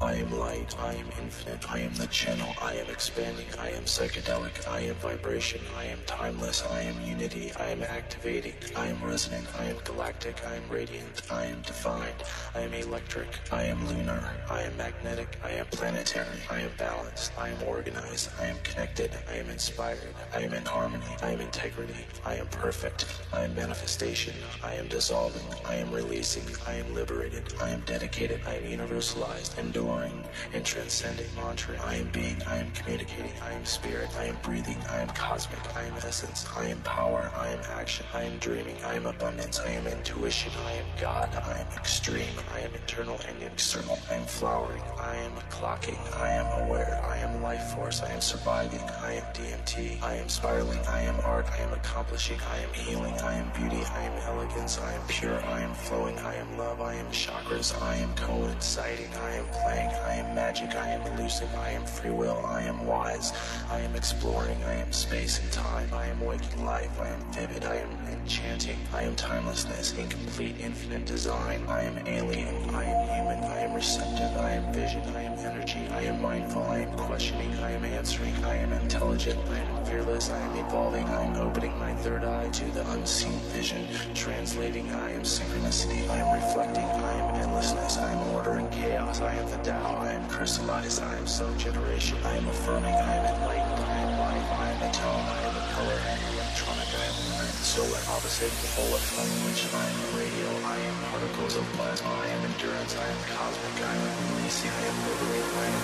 I am light, I am infinite, I am the channel, I am expanding, I am psychedelic, I am vibration, I am timeless, I am unity, I am activating, I am resonant, I am galactic, I am radiant, I am defined, I am electric, I am lunar, I am magnetic, I am planetary, I am balanced, I am organized, I am connected, I am inspired, I am in harmony, I am integrity, I am perfect, I am manifestation, I am dissolving, I am releasing, I am liberated, I am dedicated, I am universalized, enduring and transcending mantra. I am being, I am communicating, I am spirit, I am breathing, I am cosmic, I am essence, I am power, I am action, I am dreaming, I am abundance, I am intuition, I am God, I am extreme, I am internal and external, I am flowering, I am clocking, I am aware, I am life force, I am surviving, I am DMT, I am spiraling, I am art, I am accomplishing, I am healing, I am beauty, I am elegance, I am pure, I am flowing, I am love, I am chakras, I am coinciding, I am playing. I am magic, I am elusive, I am free will, I am wise, I am exploring, I am space and time, I am waking life, I am vivid, I am enchanting, I am timelessness, incomplete, infinite design, I am alien, I am human, I am receptive, I am vision, I am energy, I am mindful, I am questioning, I am answering, I am intelligent, I am fearless, I am evolving, I am opening my third eye to the unseen vision, translating, I am synchronicity, I am reflecting, I am endlessness, I am order and chaos, I am the Tao, I am crystallized, I am some generation, I am affirming, I am enlightened, I am life, I am a tone, I am a color, I am electronic, I am lunar, solar opposite, polar language, I am radio, I am particles of plasma, I am endurance, I am cosmic, I am releasing, I am liberating, I am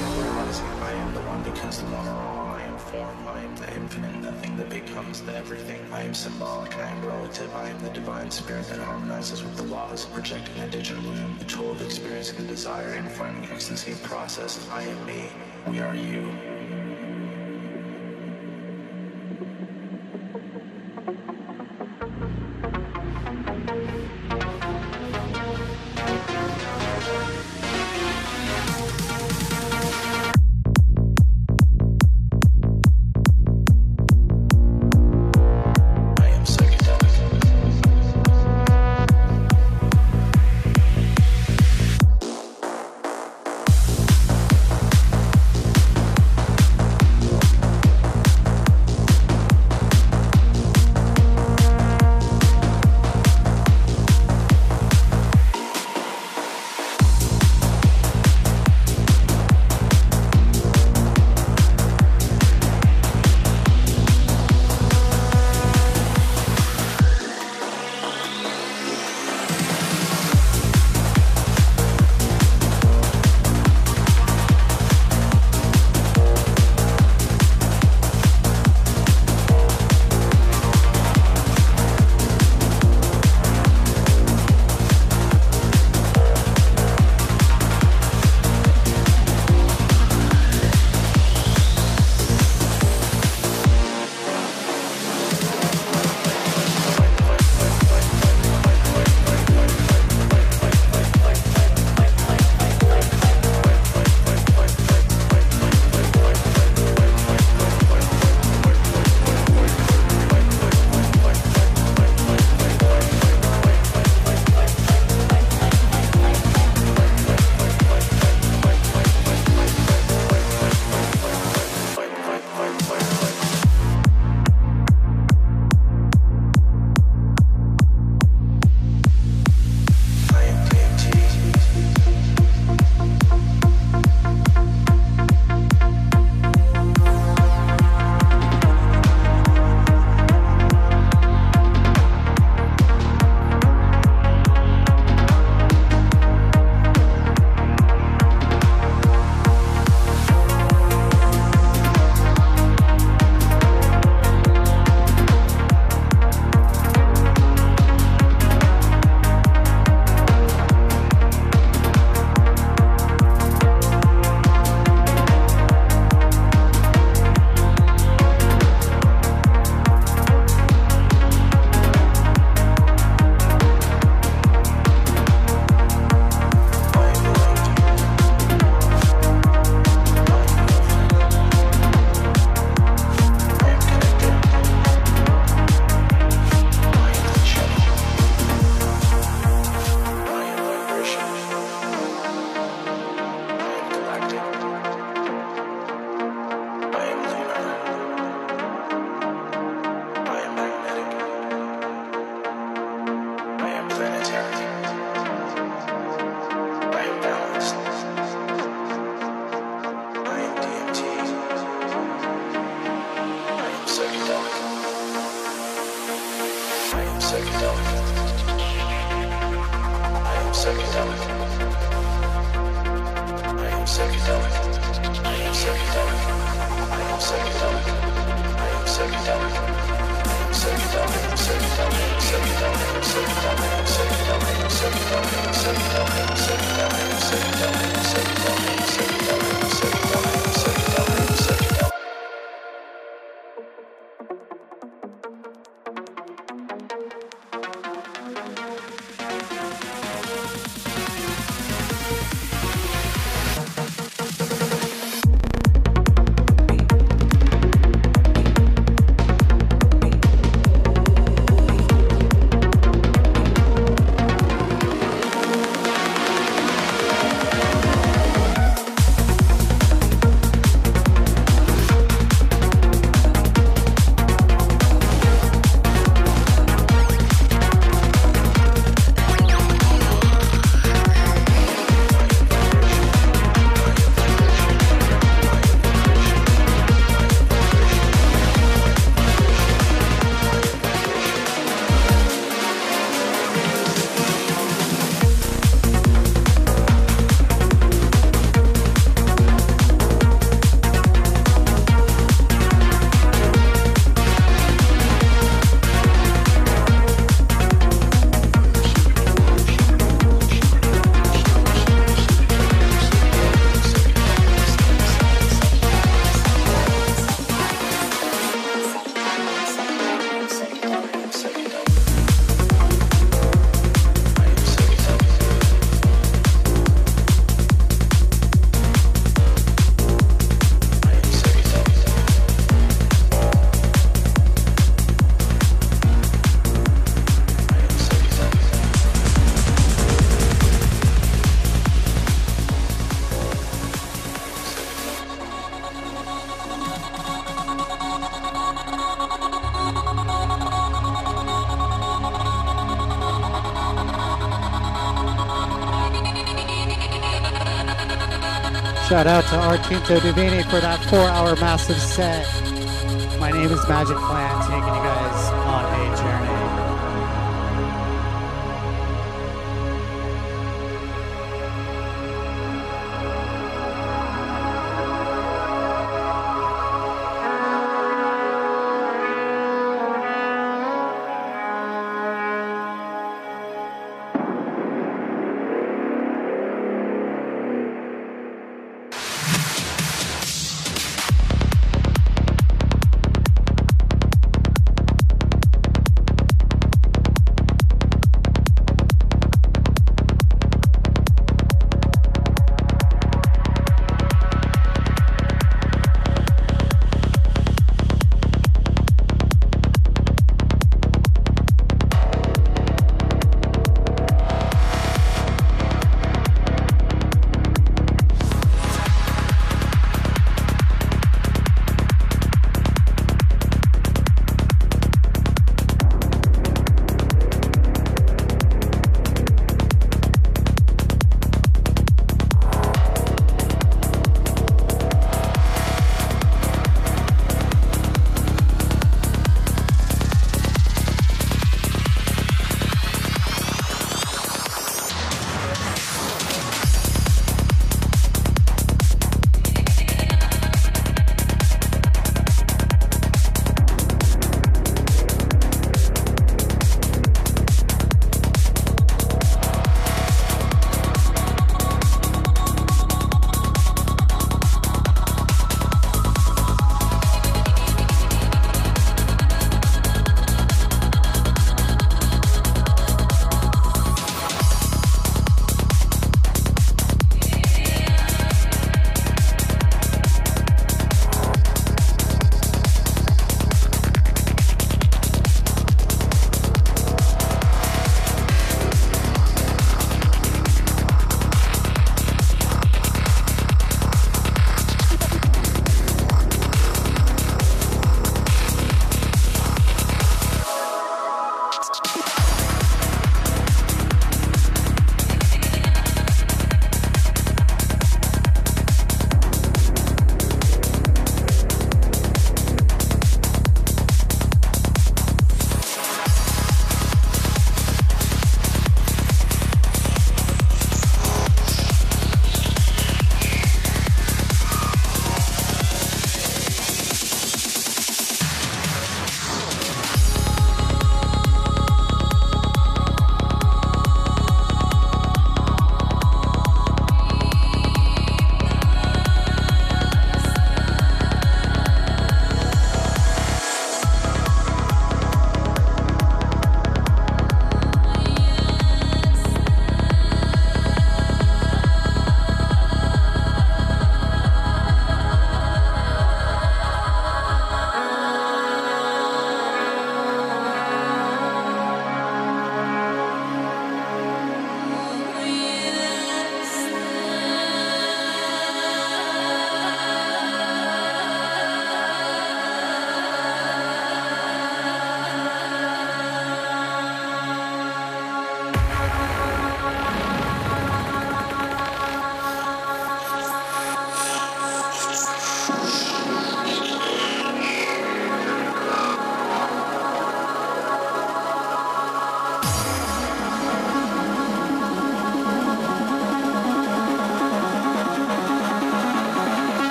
am realizing, I am the one because the one are all, I am form, I am the infinite, that becomes the everything, I am symbolic, I am relative, I am the divine spirit that harmonizes with the laws, of projecting a digital loom, the tool of experiencing the desire and finding ecstasy process. I am me, we are you. Shout out to Artinto Divini for that four hour massive set. My name is Magik Plan,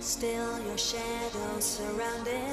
Still your shadow surrounded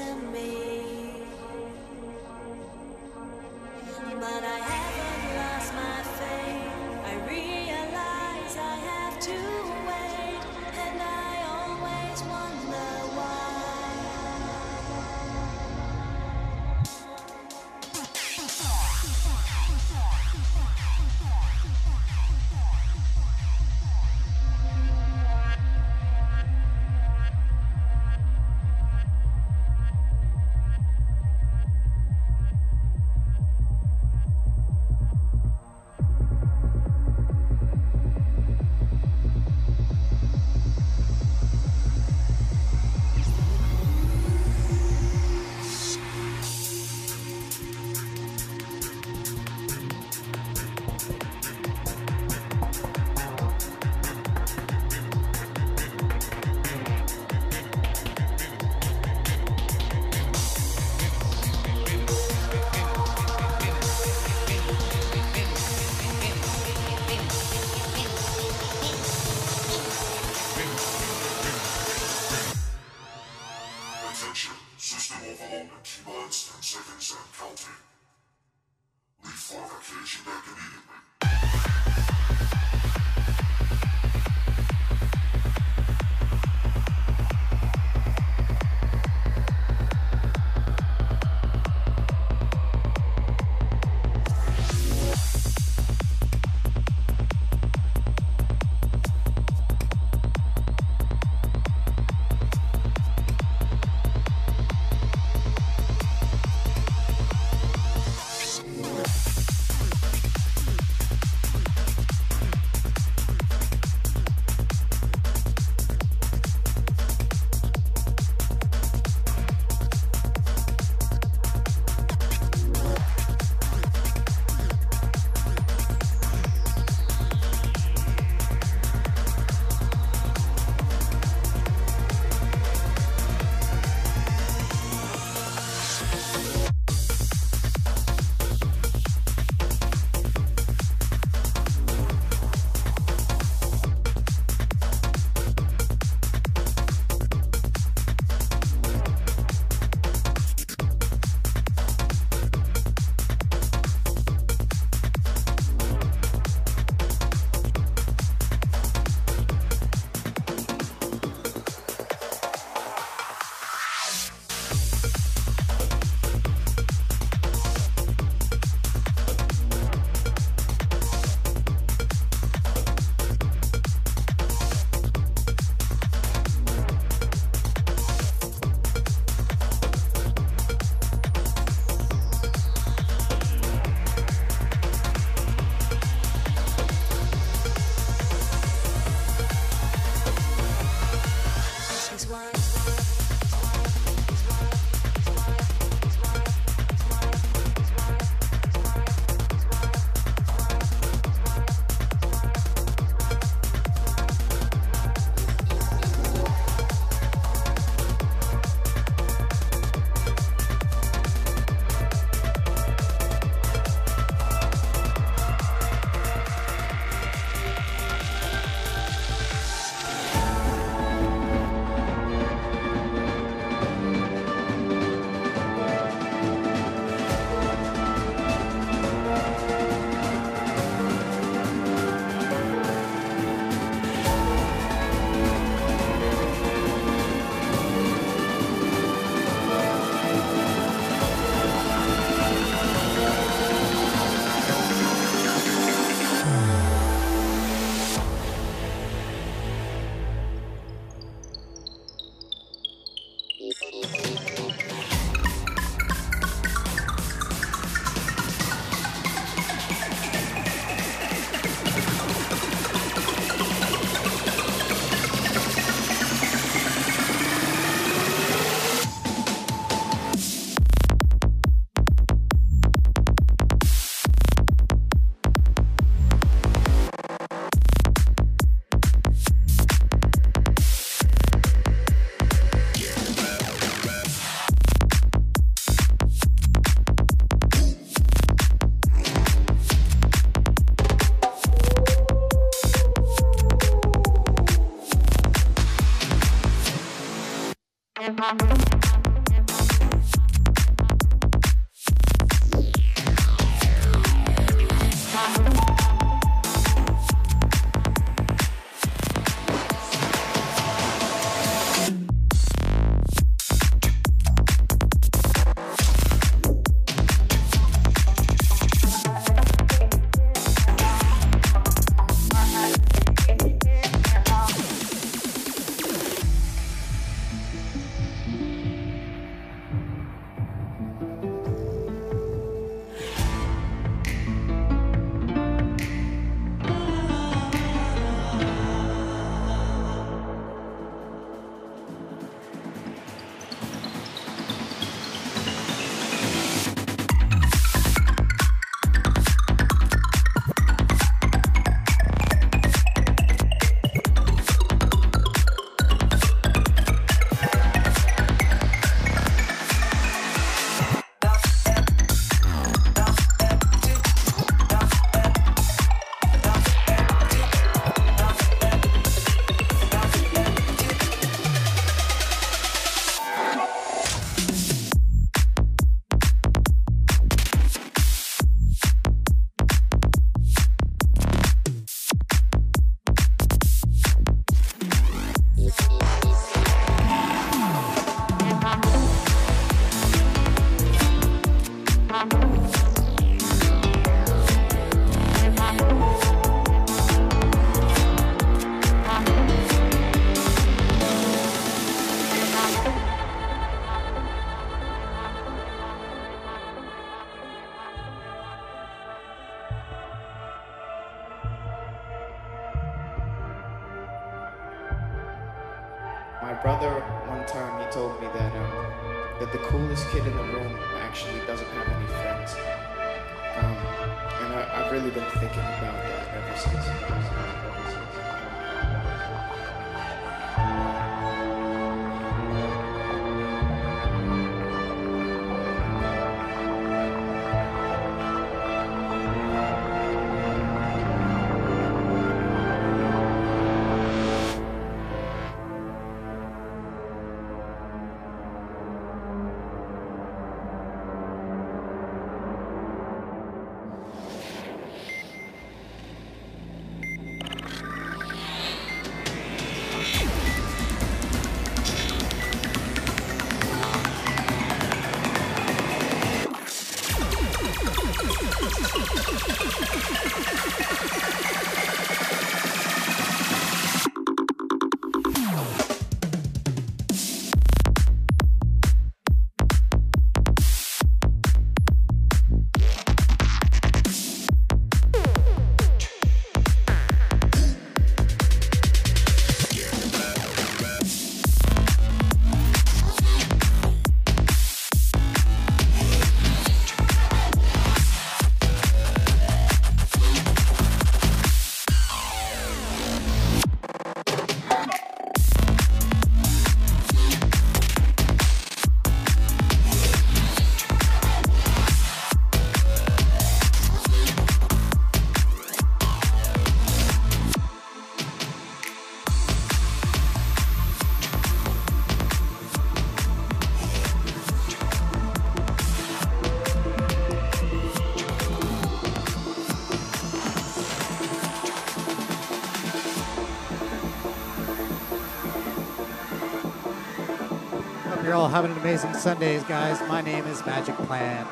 having an amazing Sundays, guys. My name is Magik Plan.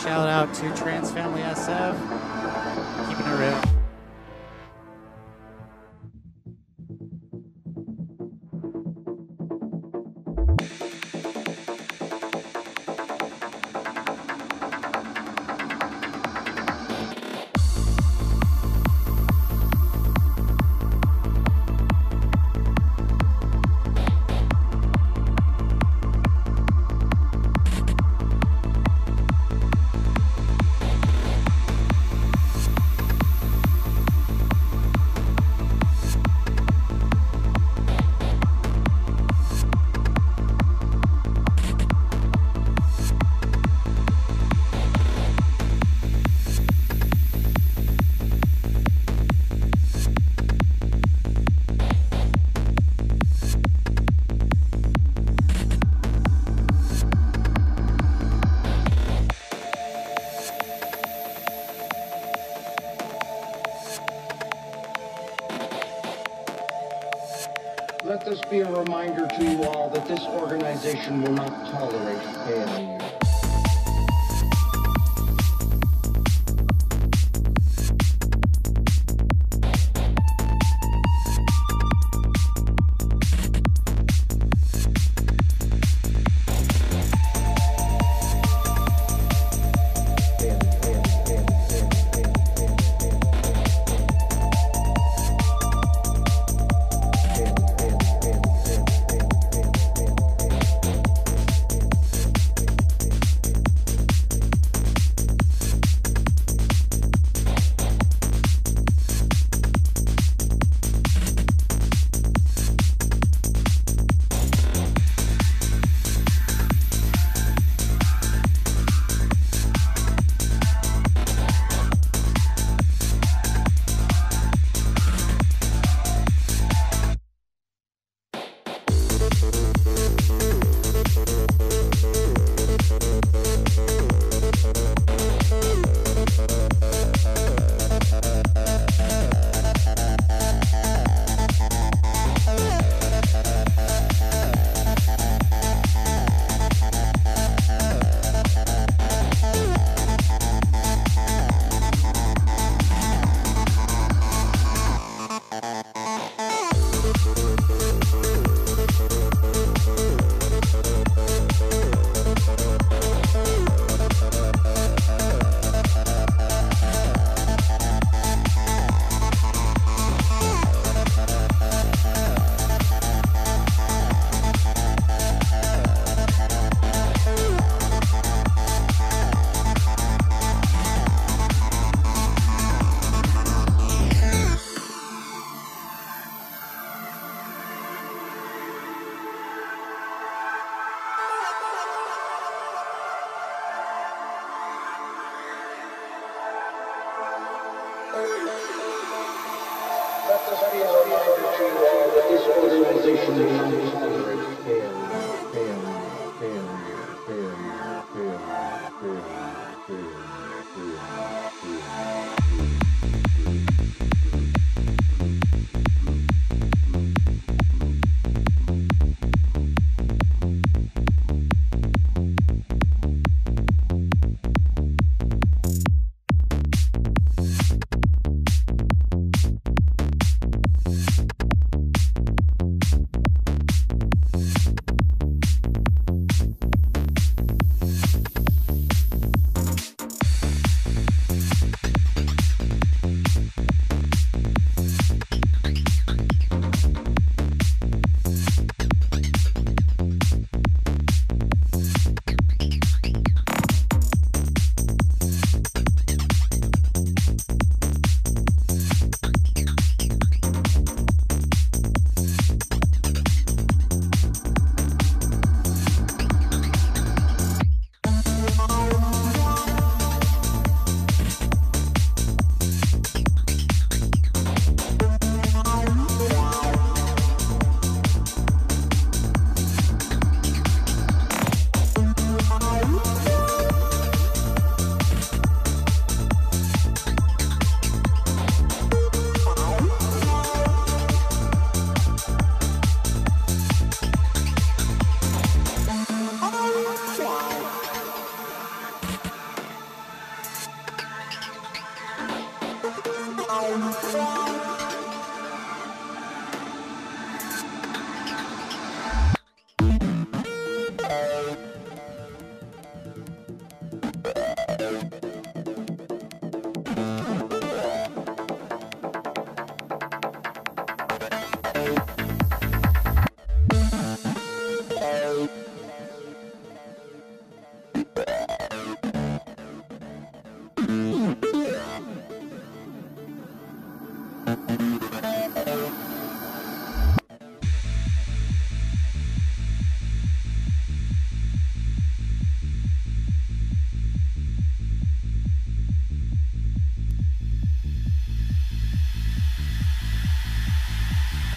Shout out to Trans Family SF, keeping it real.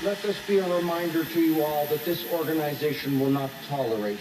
let this be a reminder to you all that this organization will not tolerate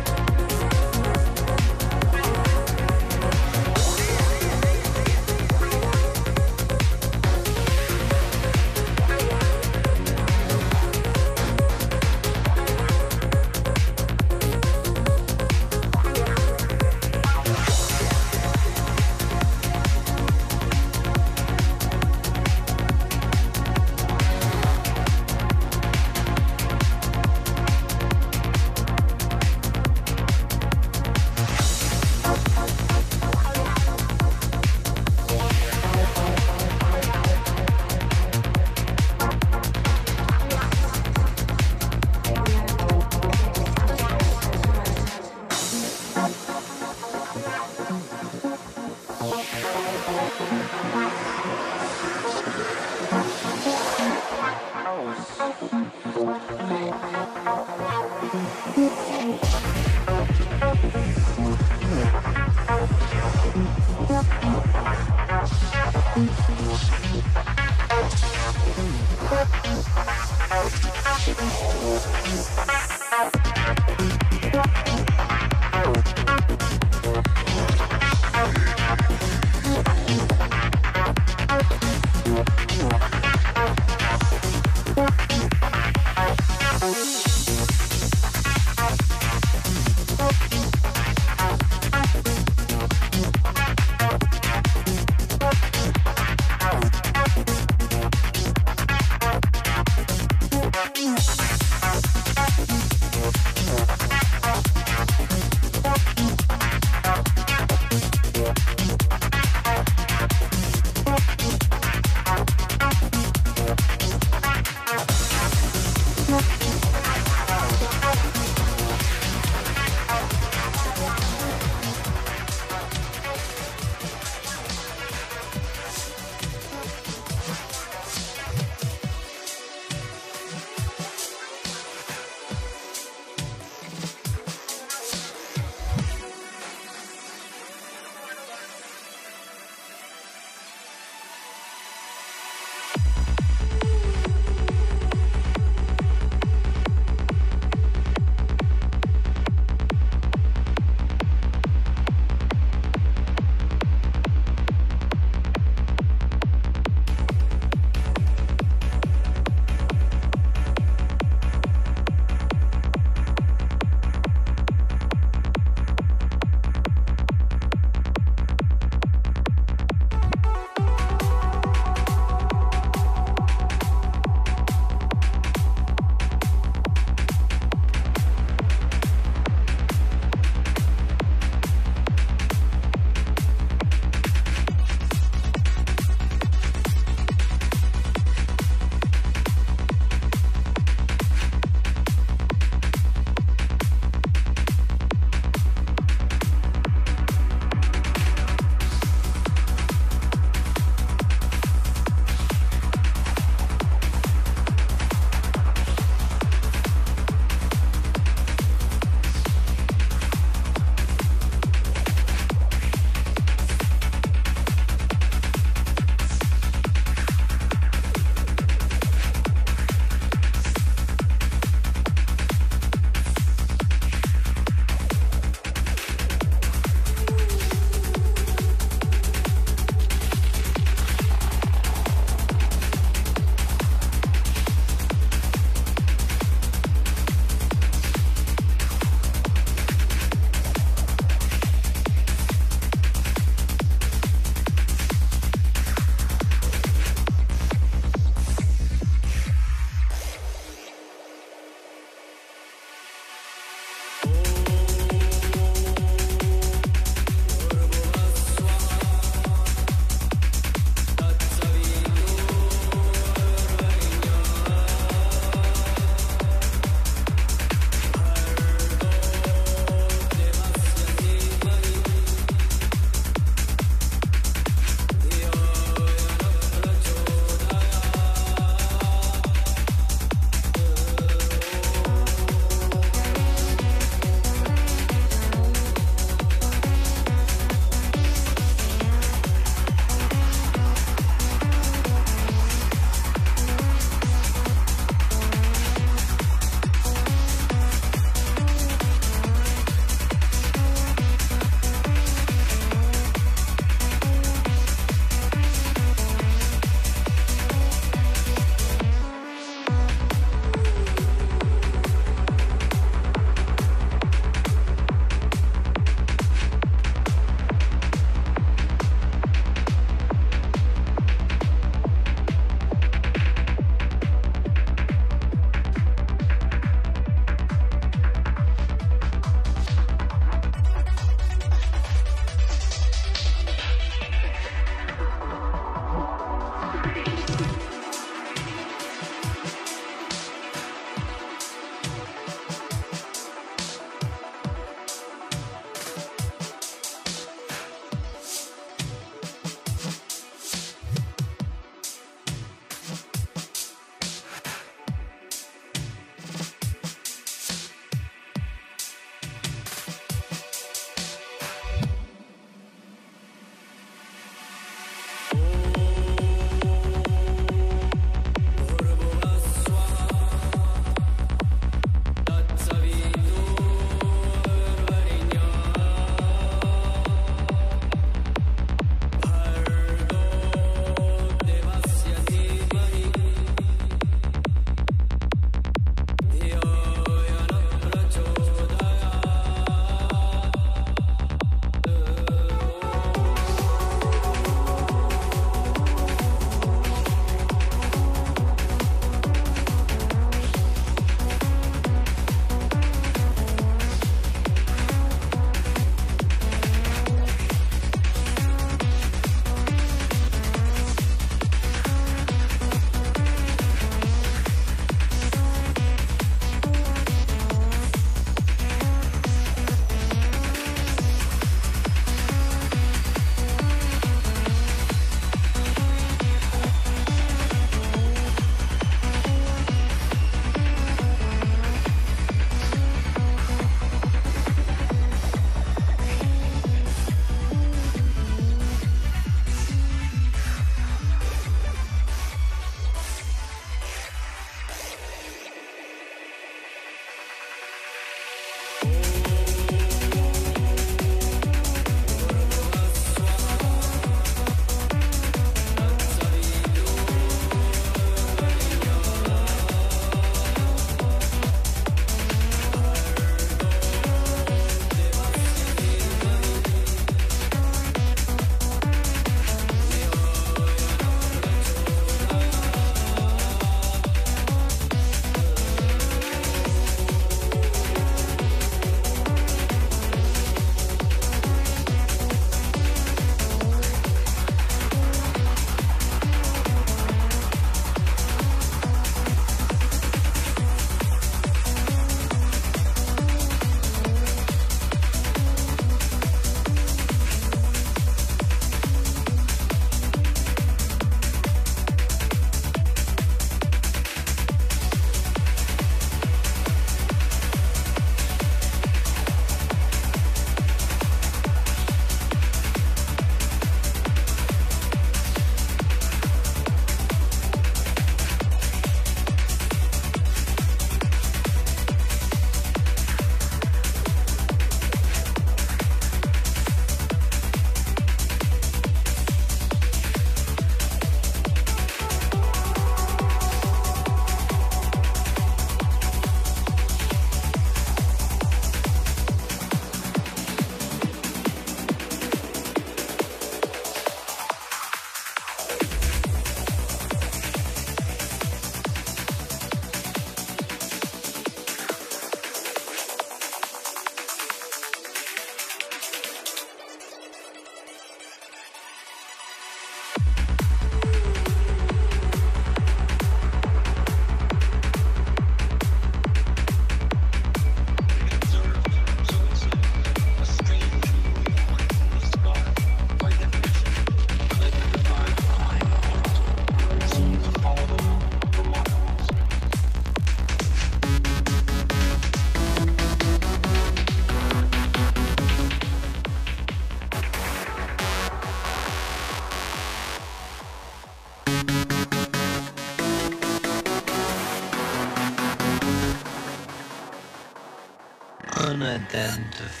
unidentified. Extraordinary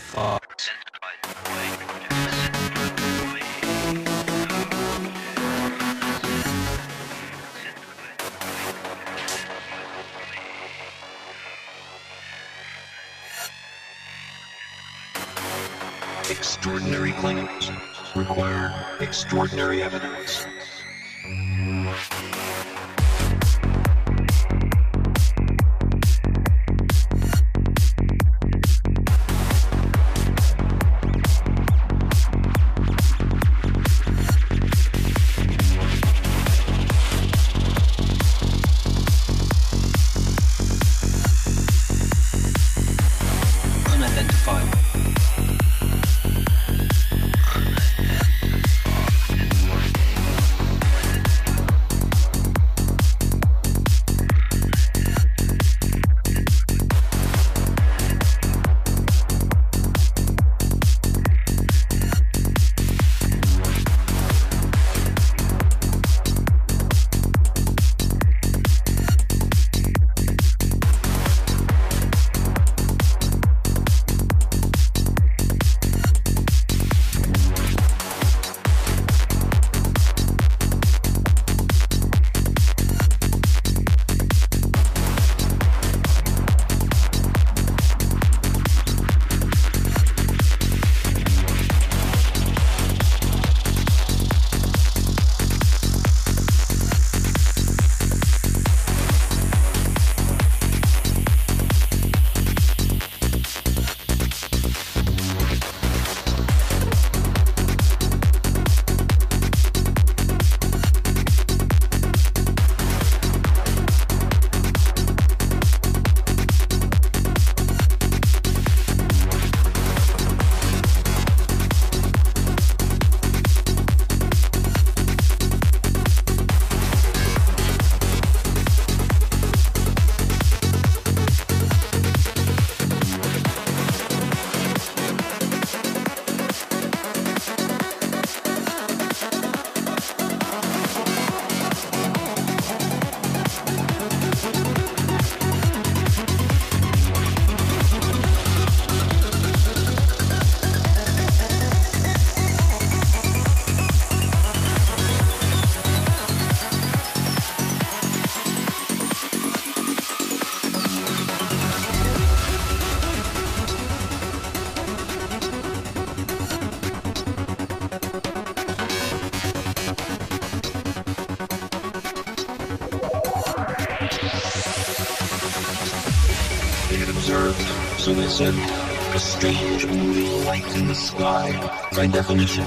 so a strange moving light in the sky. By definition,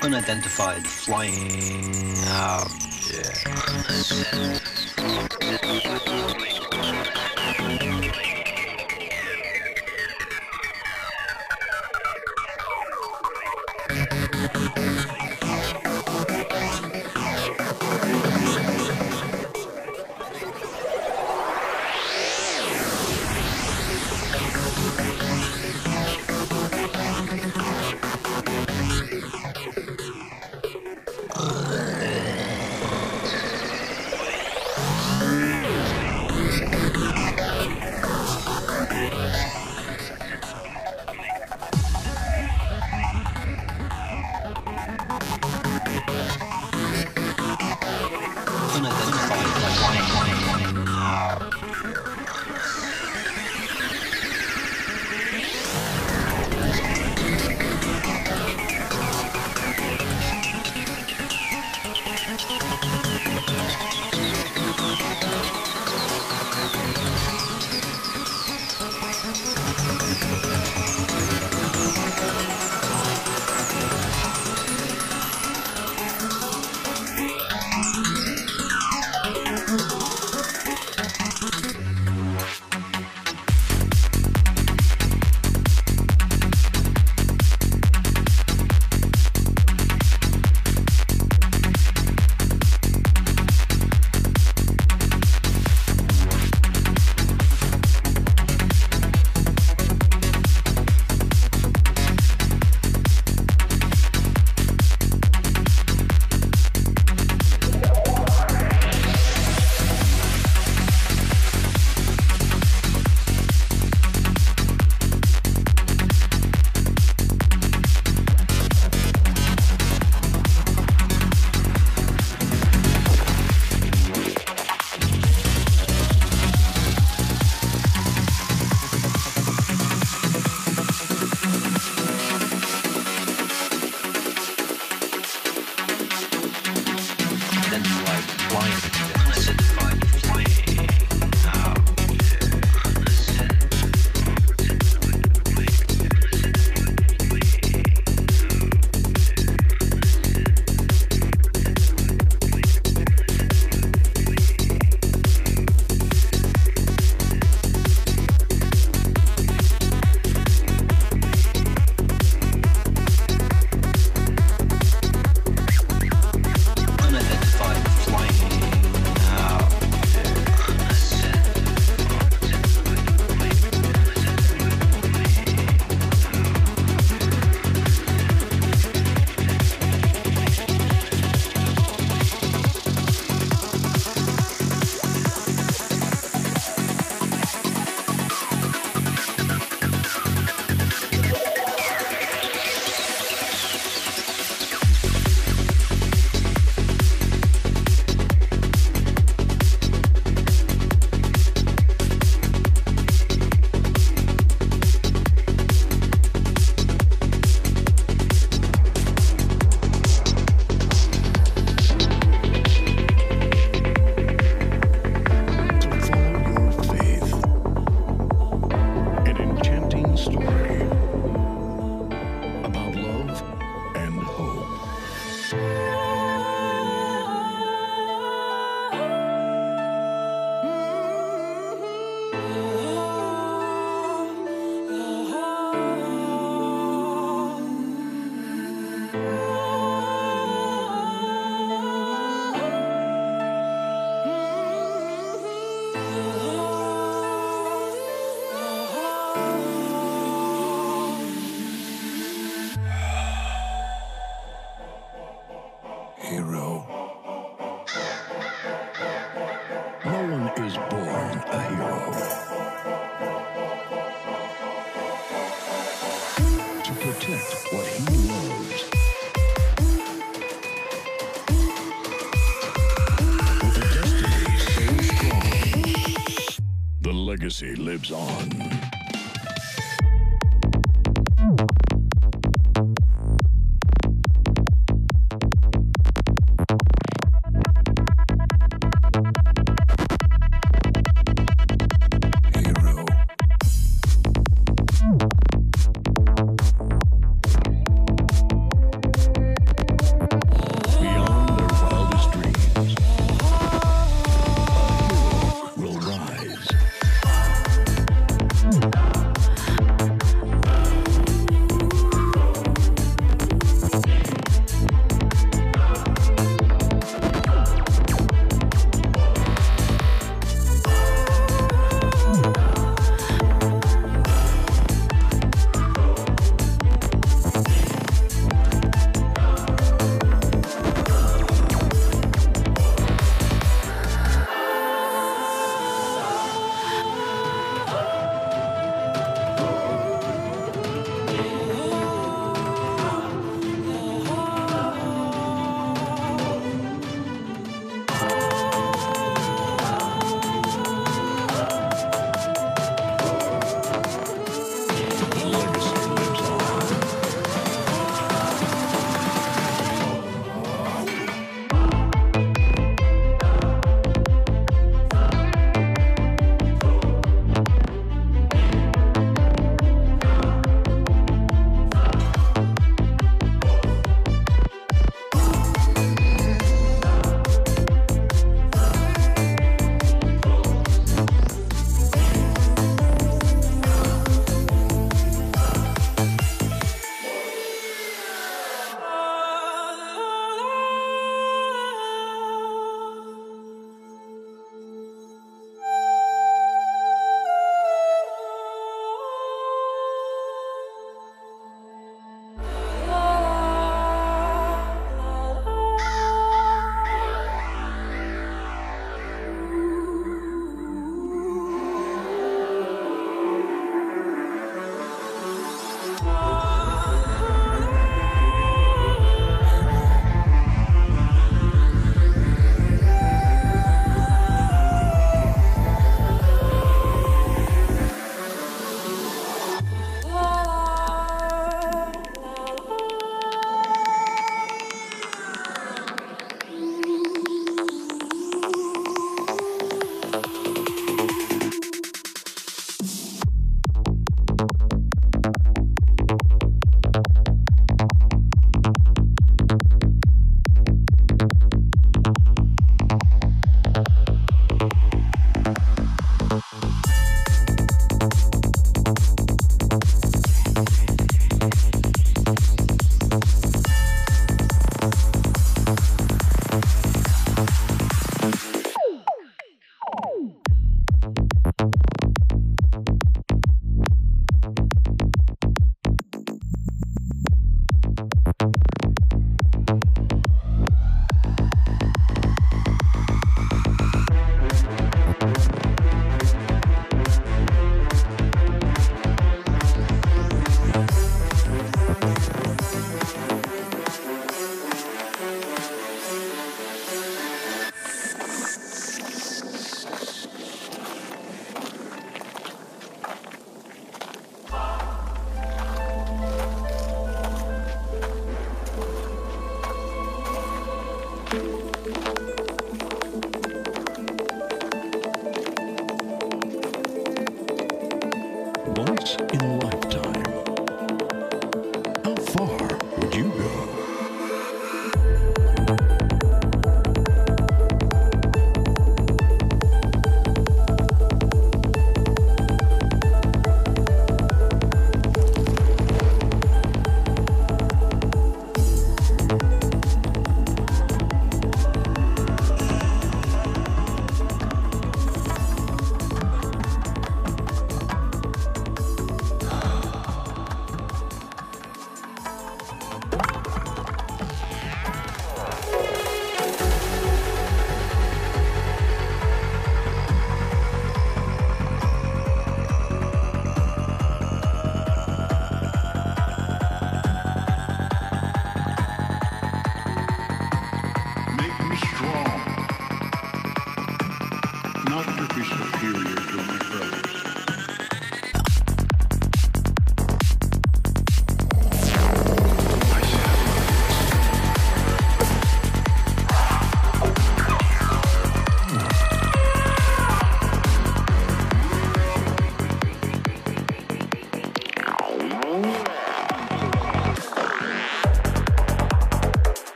Unidentified flying object. Flying object. Legacy lives on.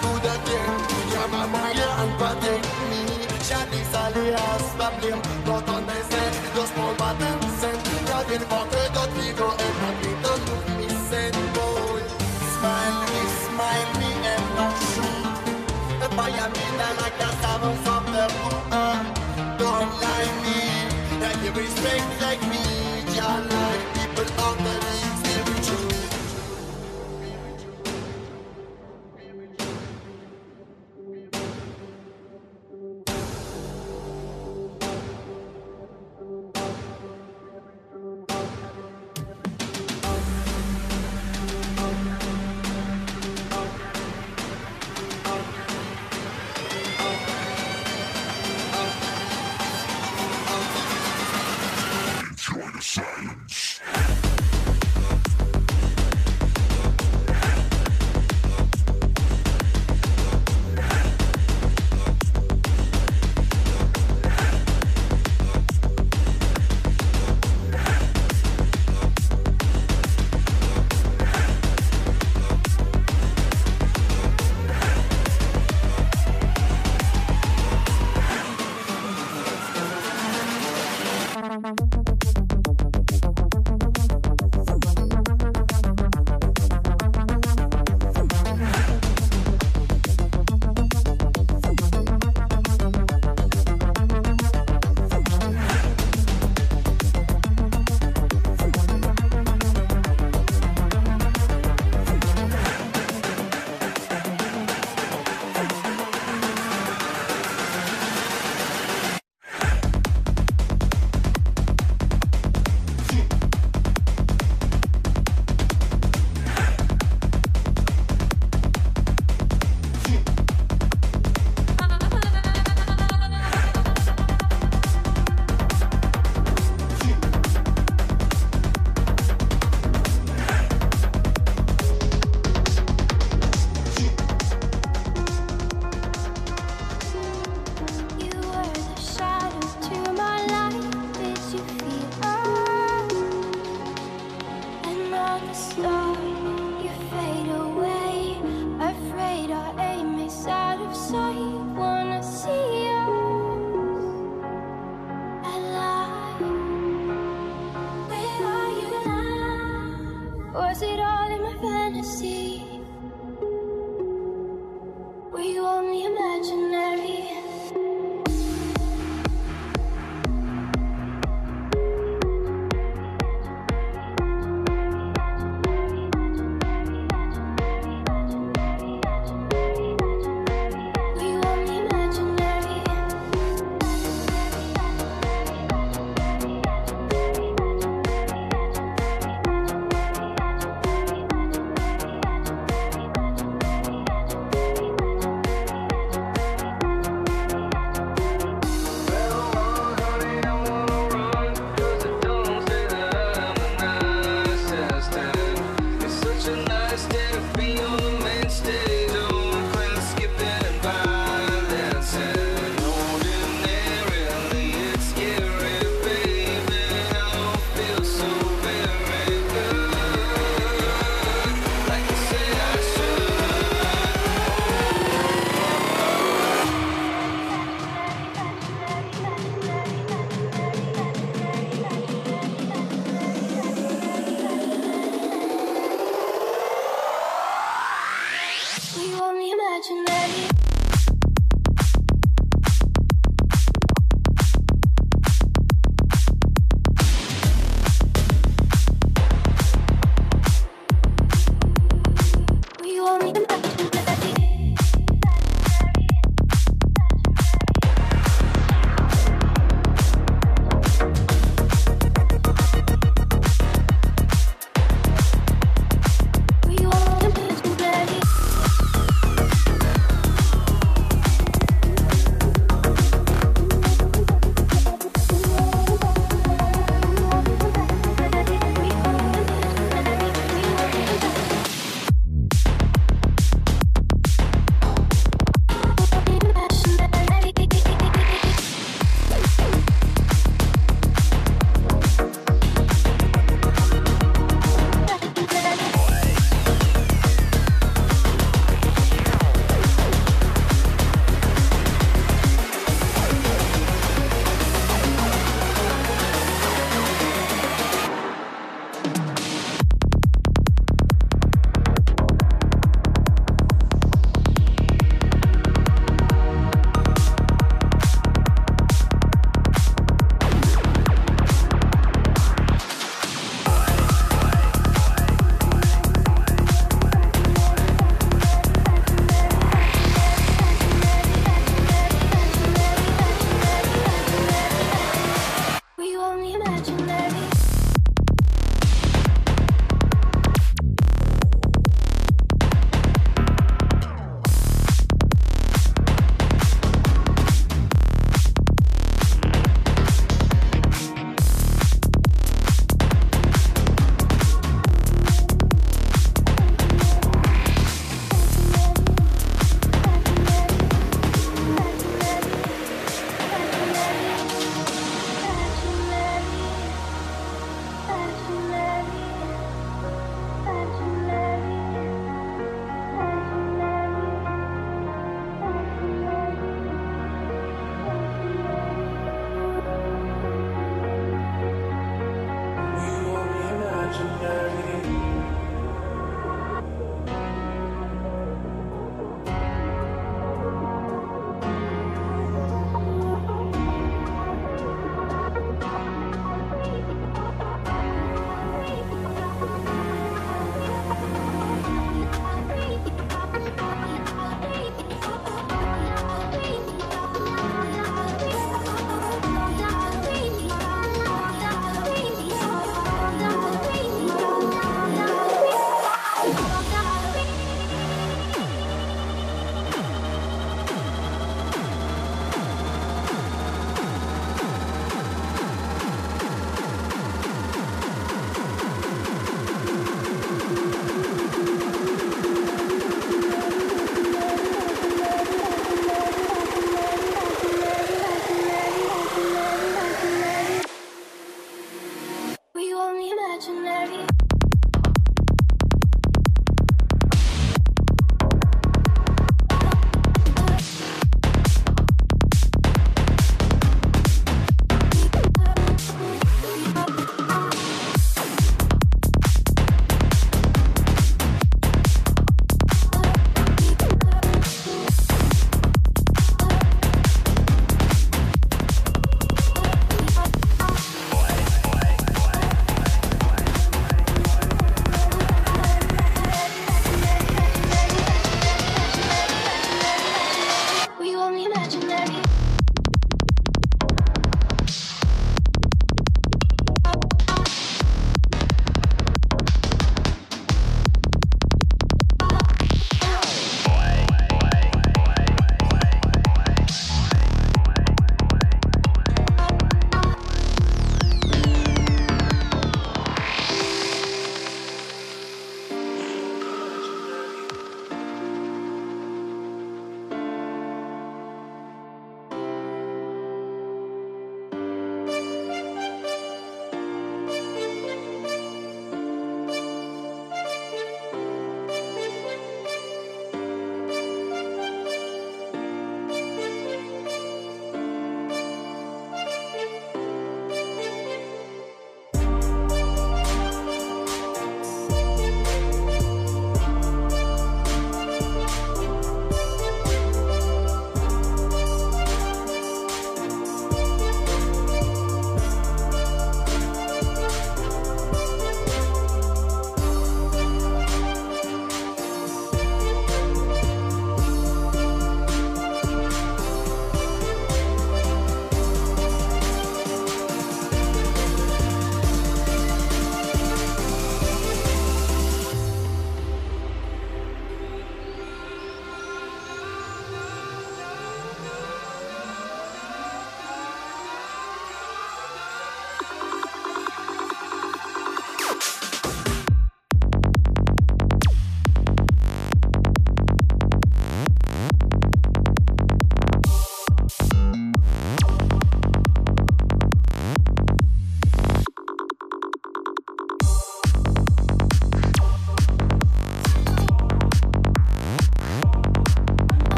Saw the road is good my me. Alias problem, not on my set. Button sent. Boy. Smile smile me and. If I am in the like seven from the uh, Don't lie me. You respect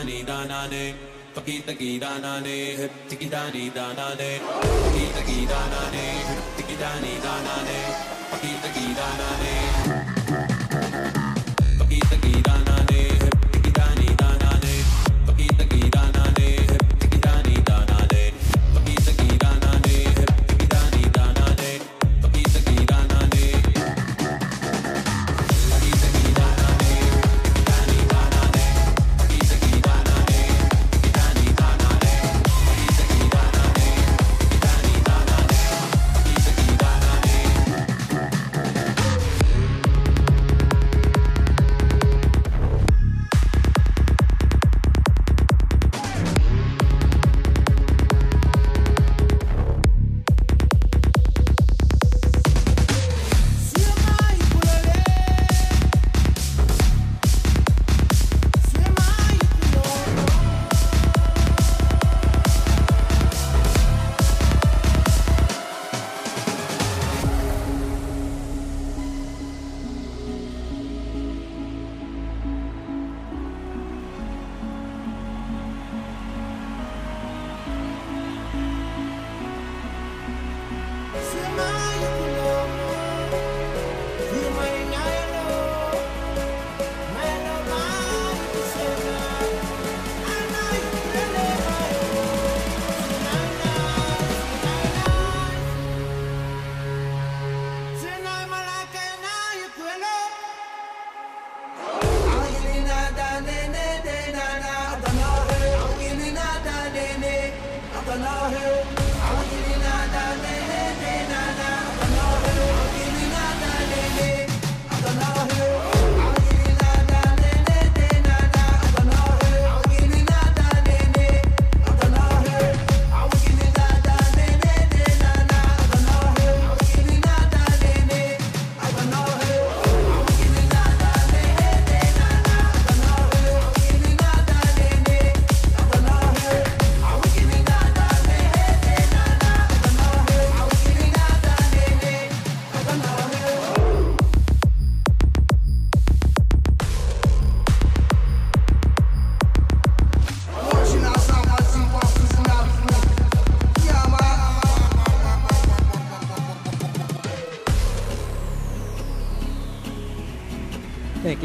dani dana ne taki taki dana ne tiki dani dana ne taki taki dana ne tiki dani dana ne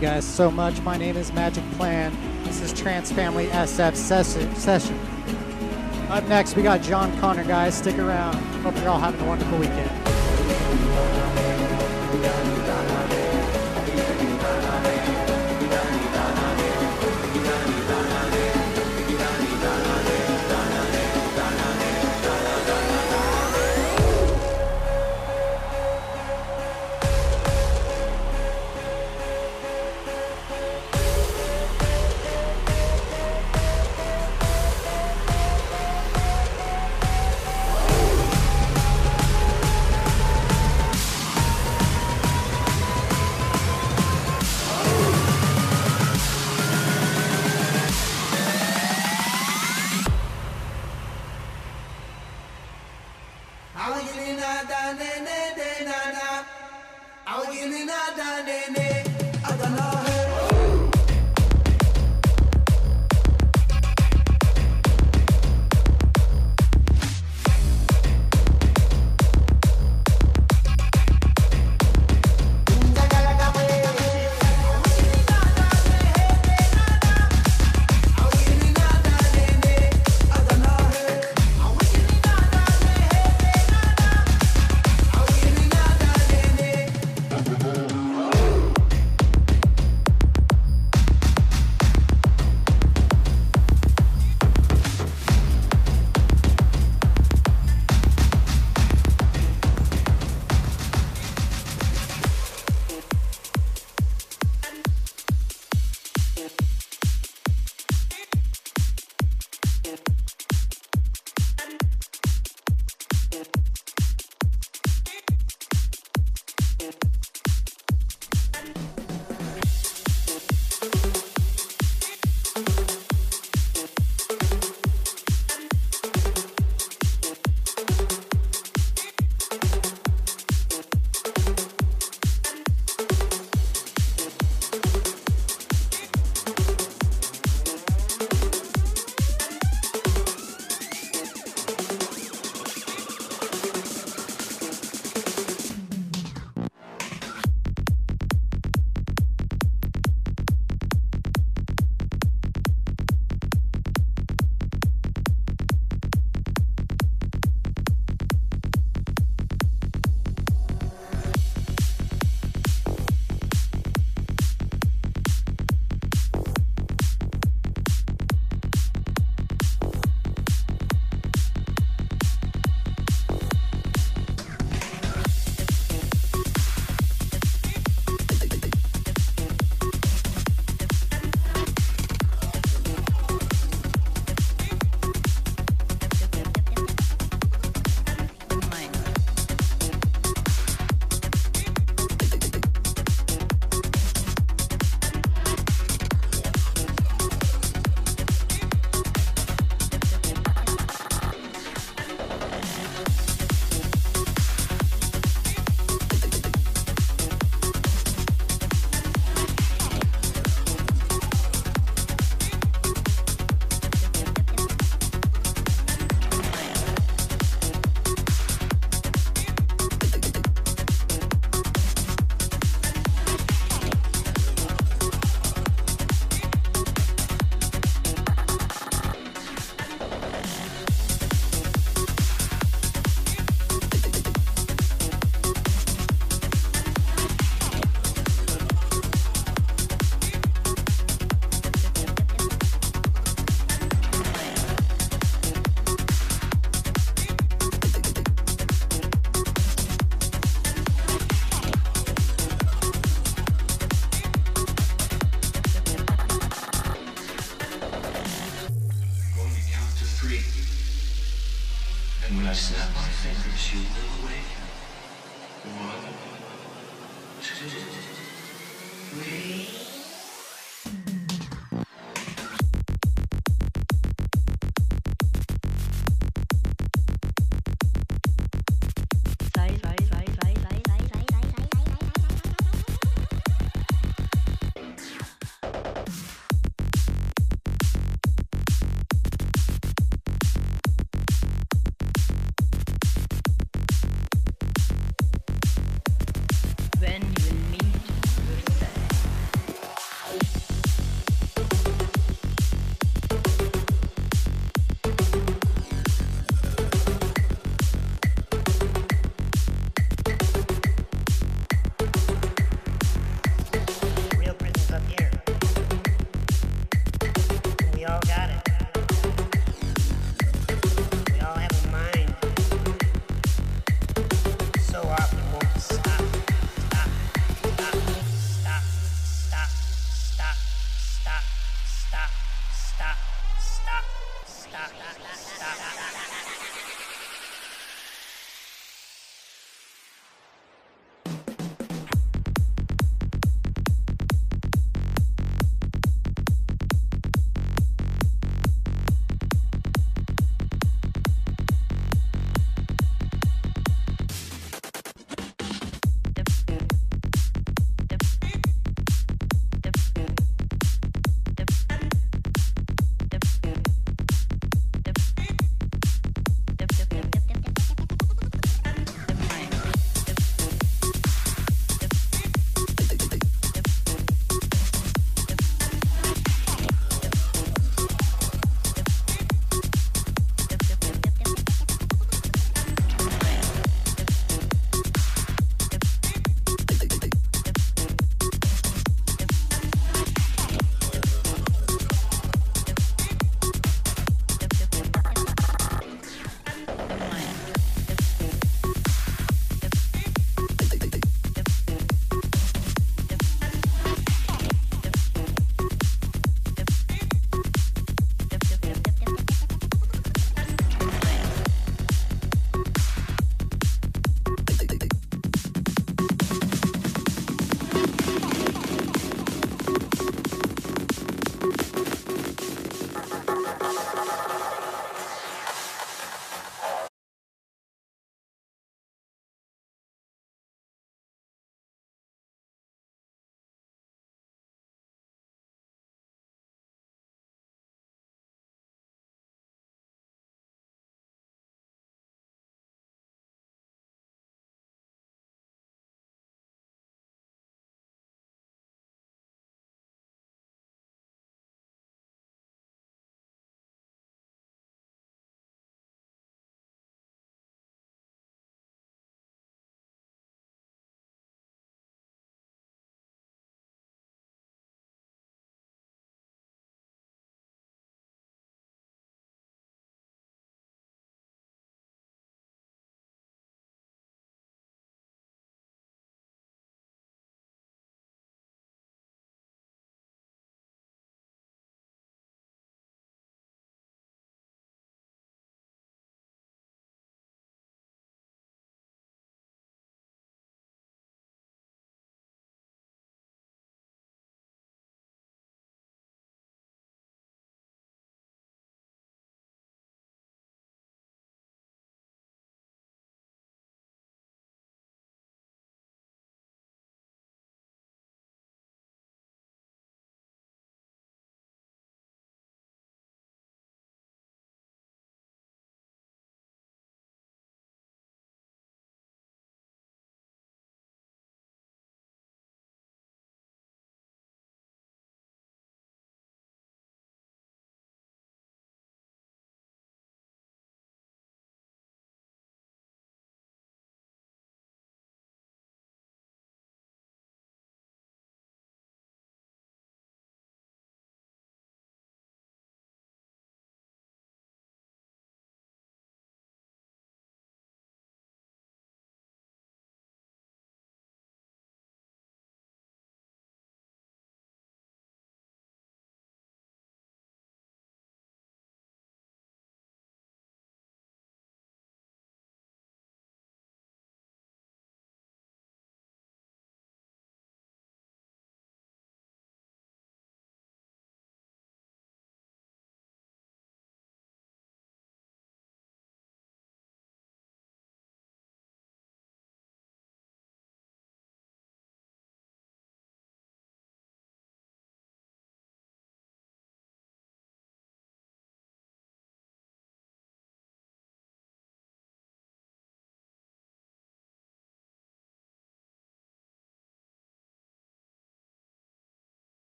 you guys so much. My name is Magik Plan. This is Trans Family SF session. Up next, we got John Connor, guys. Stick around. Hope you're all having a wonderful weekend.